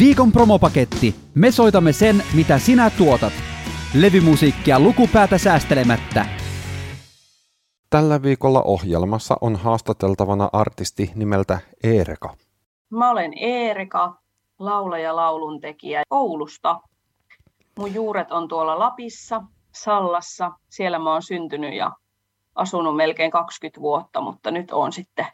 Viikon promopaketti. Me soitamme sen, mitä sinä tuotat. Levymusiikkia lukupäätä säästelemättä. Tällä viikolla ohjelmassa on haastateltavana artisti nimeltä Eereka. Mä olen Eereka, laulaja lauluntekijä Oulusta. Mun juuret on tuolla Lapissa, Sallassa. Siellä mä oon syntynyt ja asunut melkein 20 vuotta, mutta nyt on sitten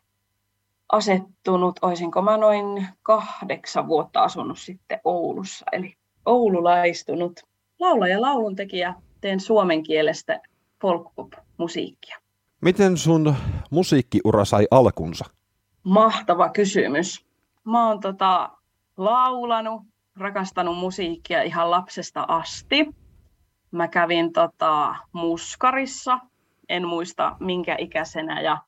asettunut, olisinko mä noin kahdeksan vuotta asunut sitten Oulussa, eli oululaistunut. Laulaja lauluntekijä, teen suomen kielestä folk-pop-musiikkia. Miten sun musiikkiura sai alkunsa? Mahtava kysymys. Mä oon tota, laulanut, rakastanut musiikkia ihan lapsesta asti. Mä kävin tota, muskarissa, en muista minkä ikäisenä, ja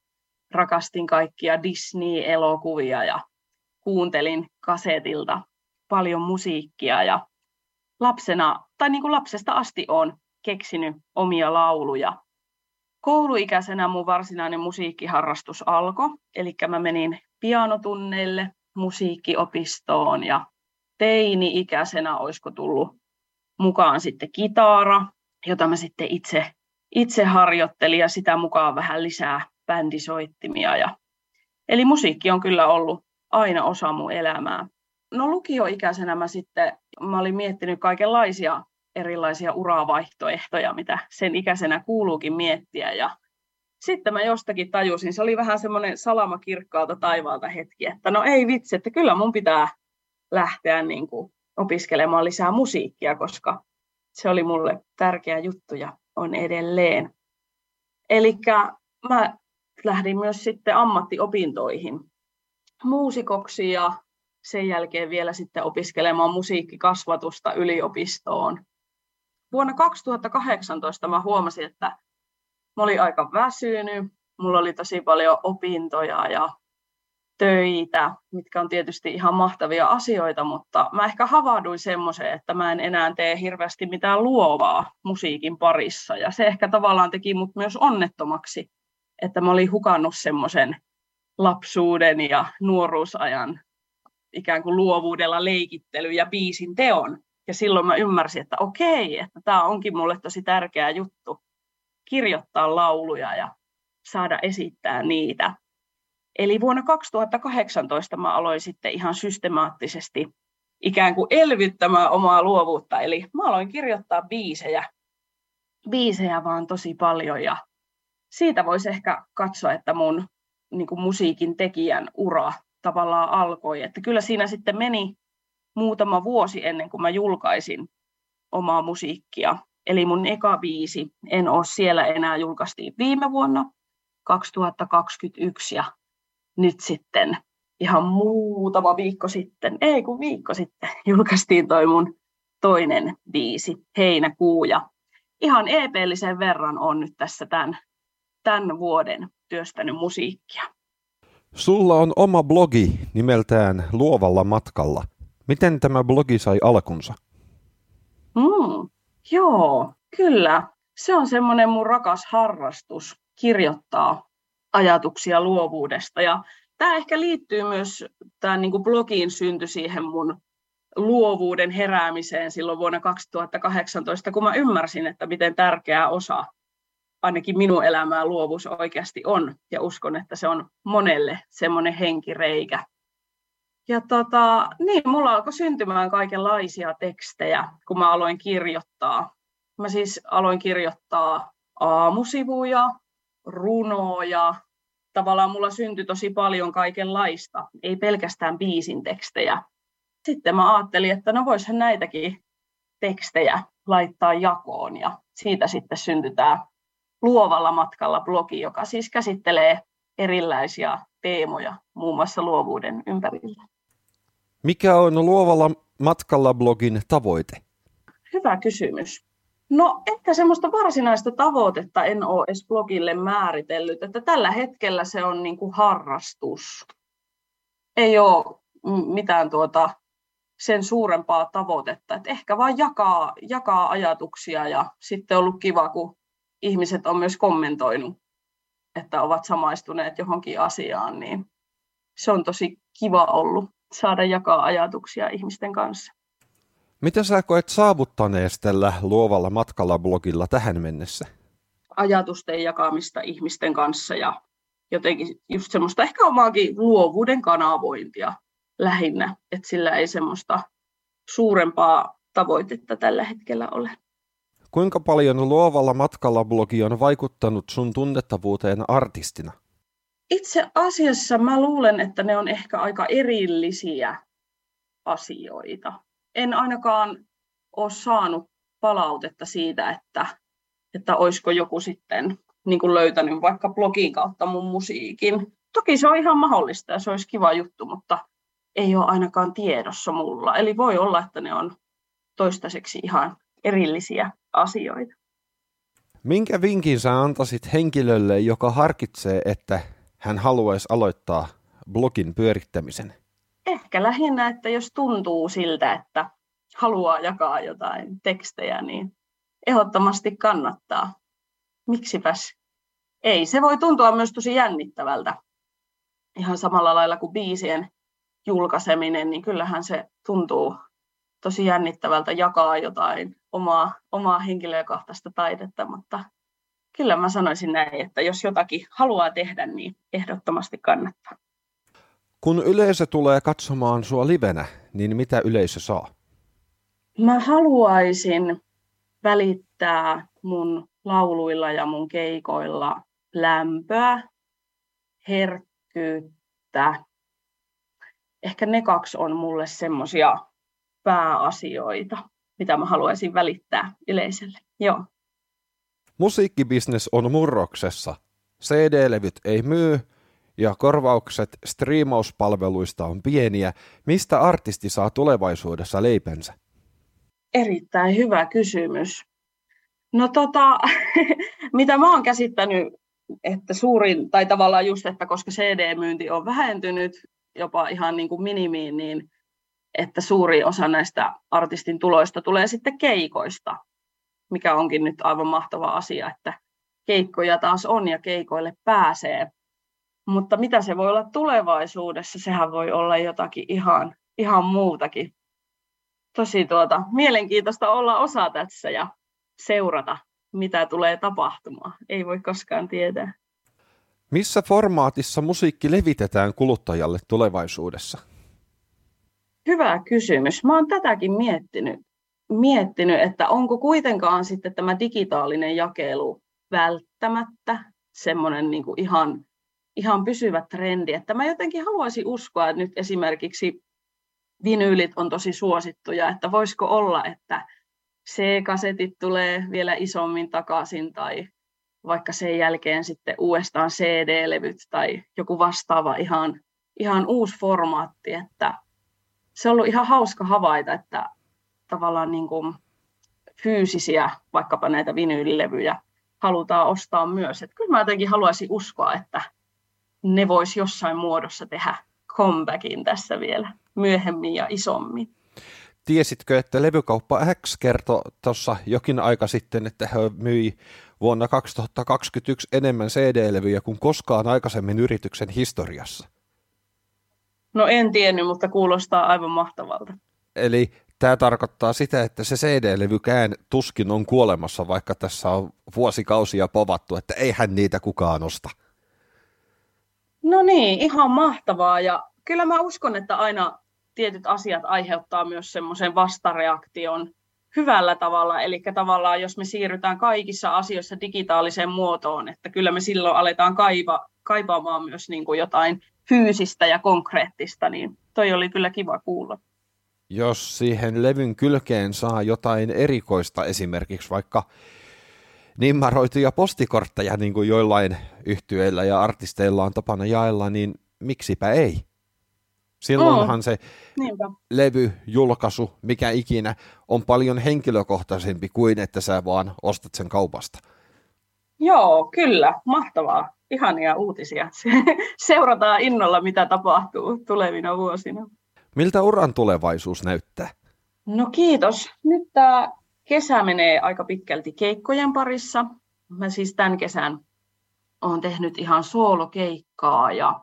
rakastin kaikkia Disney-elokuvia ja kuuntelin kasetilta paljon musiikkia ja lapsena, tai niin kuin lapsesta asti on keksinyt omia lauluja. Kouluikäisenä mun varsinainen musiikkiharrastus alkoi, eli mä menin pianotunneille, musiikkiopistoon ja teini-ikäisenä olisiko tullut mukaan sitten kitaara, jota mä sitten itse, itse harjoittelin ja sitä mukaan vähän lisää bändisoittimia. Ja... Eli musiikki on kyllä ollut aina osa mun elämää. No lukioikäisenä mä sitten, mä olin miettinyt kaikenlaisia erilaisia uravaihtoehtoja, mitä sen ikäisenä kuuluukin miettiä. Ja sitten mä jostakin tajusin, se oli vähän semmoinen salama kirkkaalta taivaalta hetki, että no ei vitsi, että kyllä mun pitää lähteä niin kuin opiskelemaan lisää musiikkia, koska se oli mulle tärkeä juttu ja on edelleen. Eli mä lähdin myös sitten ammattiopintoihin muusikoksi ja sen jälkeen vielä sitten opiskelemaan musiikkikasvatusta yliopistoon. Vuonna 2018 mä huomasin, että mä olin aika väsynyt, mulla oli tosi paljon opintoja ja töitä, mitkä on tietysti ihan mahtavia asioita, mutta mä ehkä havahduin semmoiseen, että mä en enää tee hirveästi mitään luovaa musiikin parissa. Ja se ehkä tavallaan teki mut myös onnettomaksi, että mä olin hukannut semmoisen lapsuuden ja nuoruusajan ikään kuin luovuudella leikittely ja biisin teon. Ja silloin mä ymmärsin, että okei, että tämä onkin mulle tosi tärkeä juttu, kirjoittaa lauluja ja saada esittää niitä. Eli vuonna 2018 mä aloin sitten ihan systemaattisesti ikään kuin elvyttämään omaa luovuutta. Eli mä aloin kirjoittaa biisejä, biisejä vaan tosi paljon ja siitä voisi ehkä katsoa, että mun niin kuin musiikin tekijän ura tavallaan alkoi. Että kyllä siinä sitten meni muutama vuosi ennen kuin mä julkaisin omaa musiikkia. Eli mun eka biisi, En ole siellä enää, julkaistiin viime vuonna 2021 ja nyt sitten ihan muutama viikko sitten, ei kun viikko sitten, julkaistiin toi mun toinen biisi, Heinäkuu. Ja ihan EP-lisen verran on nyt tässä tämän tämän vuoden työstänyt musiikkia. Sulla on oma blogi nimeltään Luovalla matkalla. Miten tämä blogi sai alkunsa? Mm, joo, kyllä. Se on semmoinen mun rakas harrastus kirjoittaa ajatuksia luovuudesta. Ja tämä ehkä liittyy myös tämän niin blogin synty siihen mun luovuuden heräämiseen silloin vuonna 2018, kun mä ymmärsin, että miten tärkeä osa ainakin minun elämää luovuus oikeasti on. Ja uskon, että se on monelle semmoinen henkireikä. Ja tota, niin, mulla alkoi syntymään kaikenlaisia tekstejä, kun mä aloin kirjoittaa. Mä siis aloin kirjoittaa aamusivuja, runoja. Tavallaan mulla syntyi tosi paljon kaikenlaista, ei pelkästään biisin tekstejä. Sitten mä ajattelin, että no voisihan näitäkin tekstejä laittaa jakoon ja siitä sitten syntyi tämä luovalla matkalla blogi, joka siis käsittelee erilaisia teemoja, muun muassa luovuuden ympärillä. Mikä on luovalla matkalla blogin tavoite? Hyvä kysymys. No ehkä semmoista varsinaista tavoitetta en ole edes blogille määritellyt, että tällä hetkellä se on niin kuin harrastus. Ei ole mitään tuota sen suurempaa tavoitetta. että ehkä vain jakaa, jakaa ajatuksia ja sitten on ollut kiva, kun ihmiset on myös kommentoinut, että ovat samaistuneet johonkin asiaan, niin se on tosi kiva ollut. saada jakaa ajatuksia ihmisten kanssa. Mitä sä koet saavuttaneesi tällä luovalla matkalla blogilla tähän mennessä? Ajatusten jakamista ihmisten kanssa ja jotenkin just semmoista ehkä omaakin luovuuden kanavointia lähinnä, että sillä ei semmoista suurempaa tavoitetta tällä hetkellä ole. Kuinka paljon luovalla matkalla blogi on vaikuttanut sun tunnettavuuteen artistina? Itse asiassa mä luulen, että ne on ehkä aika erillisiä asioita. En ainakaan ole saanut palautetta siitä, että, että olisiko joku sitten niin kuin löytänyt vaikka blogin kautta mun musiikin. Toki se on ihan mahdollista ja se olisi kiva juttu, mutta ei ole ainakaan tiedossa mulla. Eli voi olla, että ne on toistaiseksi ihan erillisiä asioita. Minkä vinkin sä antaisit henkilölle, joka harkitsee, että hän haluaisi aloittaa blogin pyörittämisen? Ehkä lähinnä, että jos tuntuu siltä, että haluaa jakaa jotain tekstejä, niin ehdottomasti kannattaa. Miksipäs ei. Se voi tuntua myös tosi jännittävältä. Ihan samalla lailla kuin biisien julkaiseminen, niin kyllähän se tuntuu tosi jännittävältä jakaa jotain omaa, omaa henkilökohtaista taidetta, mutta kyllä mä sanoisin näin, että jos jotakin haluaa tehdä, niin ehdottomasti kannattaa. Kun yleisö tulee katsomaan sua livenä, niin mitä yleisö saa? Mä haluaisin välittää mun lauluilla ja mun keikoilla lämpöä, herkkyyttä. Ehkä ne kaksi on mulle semmosia pääasioita, mitä mä haluaisin välittää yleisölle. Joo. Musiikkibisnes on murroksessa. CD-levyt ei myy ja korvaukset striimauspalveluista on pieniä. Mistä artisti saa tulevaisuudessa leipensä? Erittäin hyvä kysymys. No tota, mitä mä oon käsittänyt, että suurin, tai tavallaan just, että koska CD-myynti on vähentynyt jopa ihan niin kuin minimiin, niin että suuri osa näistä artistin tuloista tulee sitten keikoista, mikä onkin nyt aivan mahtava asia, että keikkoja taas on ja keikoille pääsee. Mutta mitä se voi olla tulevaisuudessa, sehän voi olla jotakin ihan, ihan muutakin. Tosi tuota, mielenkiintoista olla osa tässä ja seurata, mitä tulee tapahtumaan. Ei voi koskaan tietää. Missä formaatissa musiikki levitetään kuluttajalle tulevaisuudessa? Hyvä kysymys. Mä oon tätäkin miettinyt, miettinyt, että onko kuitenkaan sitten tämä digitaalinen jakelu välttämättä semmoinen niin ihan, ihan pysyvä trendi. Että mä jotenkin haluaisin uskoa, että nyt esimerkiksi vinyylit on tosi suosittuja, että voisiko olla, että C-kasetit tulee vielä isommin takaisin tai vaikka sen jälkeen sitten uudestaan CD-levyt tai joku vastaava ihan, ihan uusi formaatti, että se on ollut ihan hauska havaita, että tavallaan niin kuin fyysisiä, vaikkapa näitä vinyylilevyjä, halutaan ostaa myös. Että kyllä mä jotenkin haluaisin uskoa, että ne voisi jossain muodossa tehdä comebackin tässä vielä myöhemmin ja isommin. Tiesitkö, että levykauppa X kertoi tuossa jokin aika sitten, että he myi vuonna 2021 enemmän CD-levyjä kuin koskaan aikaisemmin yrityksen historiassa? No en tiennyt, mutta kuulostaa aivan mahtavalta. Eli tämä tarkoittaa sitä, että se CD-levykään tuskin on kuolemassa, vaikka tässä on vuosikausia povattu, että eihän niitä kukaan osta. No niin, ihan mahtavaa. Ja kyllä mä uskon, että aina tietyt asiat aiheuttaa myös semmoisen vastareaktion hyvällä tavalla. Eli tavallaan jos me siirrytään kaikissa asioissa digitaaliseen muotoon, että kyllä me silloin aletaan kaiva, kaipaamaan myös niin kuin jotain fyysistä ja konkreettista, niin toi oli kyllä kiva kuulla. Jos siihen levyn kylkeen saa jotain erikoista, esimerkiksi vaikka nimmaroituja postikortteja, niin kuin joillain yhtyeillä ja artisteilla on tapana jaella, niin miksipä ei? Silloinhan mm. se Niinpä. levy, julkaisu, mikä ikinä, on paljon henkilökohtaisempi kuin että sä vaan ostat sen kaupasta. Joo, kyllä. Mahtavaa. Ihania uutisia. Seurataan innolla, mitä tapahtuu tulevina vuosina. Miltä uran tulevaisuus näyttää? No kiitos. Nyt tämä kesä menee aika pitkälti keikkojen parissa. Mä siis tämän kesän olen tehnyt ihan soolokeikkaa ja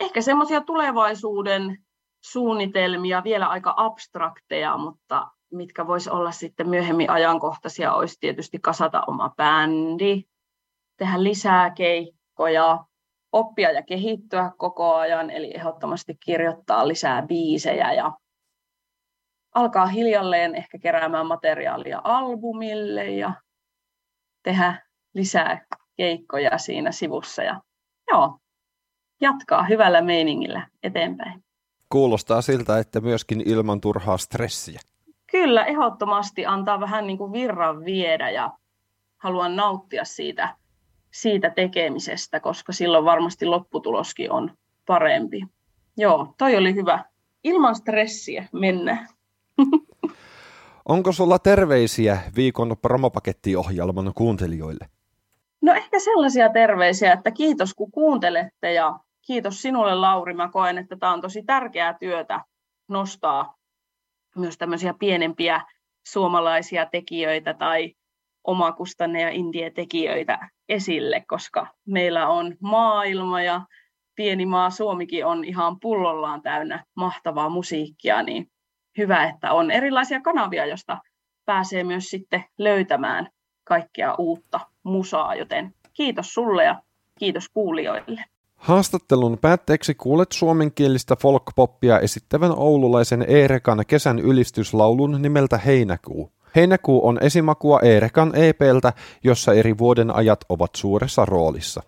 ehkä semmoisia tulevaisuuden suunnitelmia, vielä aika abstrakteja, mutta mitkä vois olla sitten myöhemmin ajankohtaisia, olisi tietysti kasata oma bändi, tehdä lisää keikkoja, oppia ja kehittyä koko ajan, eli ehdottomasti kirjoittaa lisää biisejä ja alkaa hiljalleen ehkä keräämään materiaalia albumille ja tehdä lisää keikkoja siinä sivussa ja joo, jatkaa hyvällä meiningillä eteenpäin. Kuulostaa siltä, että myöskin ilman turhaa stressiä. Kyllä, ehdottomasti antaa vähän niin kuin virran viedä ja haluan nauttia siitä, siitä tekemisestä, koska silloin varmasti lopputuloskin on parempi. Joo, toi oli hyvä. Ilman stressiä mennä. Onko sulla terveisiä viikon promopakettiohjelman kuuntelijoille? No ehkä sellaisia terveisiä, että kiitos kun kuuntelette ja kiitos sinulle Lauri. Mä koen, että tämä on tosi tärkeää työtä nostaa myös tämmöisiä pienempiä suomalaisia tekijöitä tai omakustanne- ja indie-tekijöitä esille, koska meillä on maailma ja pieni maa Suomikin on ihan pullollaan täynnä mahtavaa musiikkia, niin hyvä, että on erilaisia kanavia, josta pääsee myös sitten löytämään kaikkea uutta musaa, joten kiitos sulle ja kiitos kuulijoille. Haastattelun päätteeksi kuulet suomenkielistä folkpoppia esittävän oululaisen Eerekan kesän ylistyslaulun nimeltä Heinäkuu. Heinäkuu on esimakua Eerekan EPltä, jossa eri vuoden ajat ovat suuressa roolissa.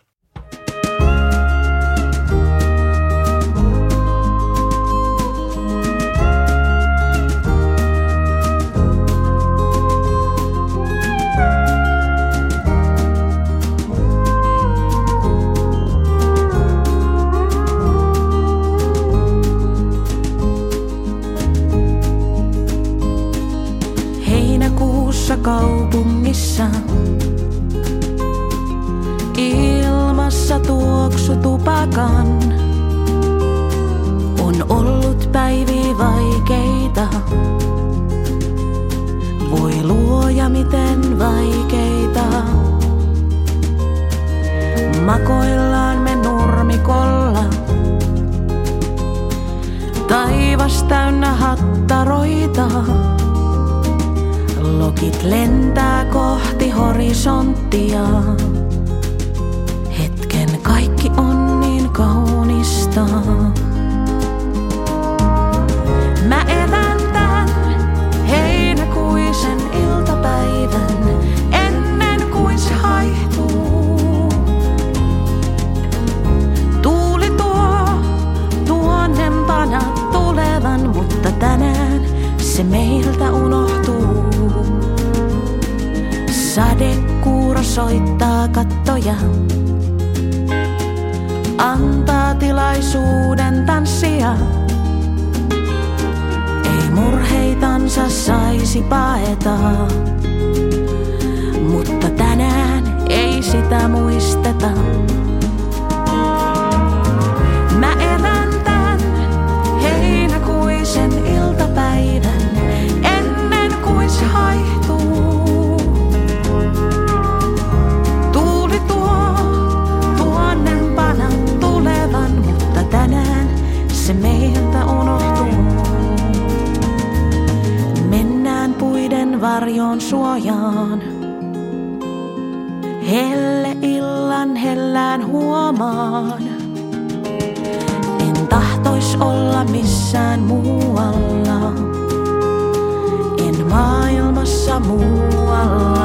Makoillaan me nurmikolla. Taivas täynnä hattaroita. Lokit lentää kohti horisonttia. Hetken kaikki on niin kaunista. Soittaa kattoja. Antaa tilaisuuden tanssia. Ei murheitansa saisi paeta. Suojaan. Helle illan hellään huomaan. En tahtois olla missään muualla. En maailmassa muualla.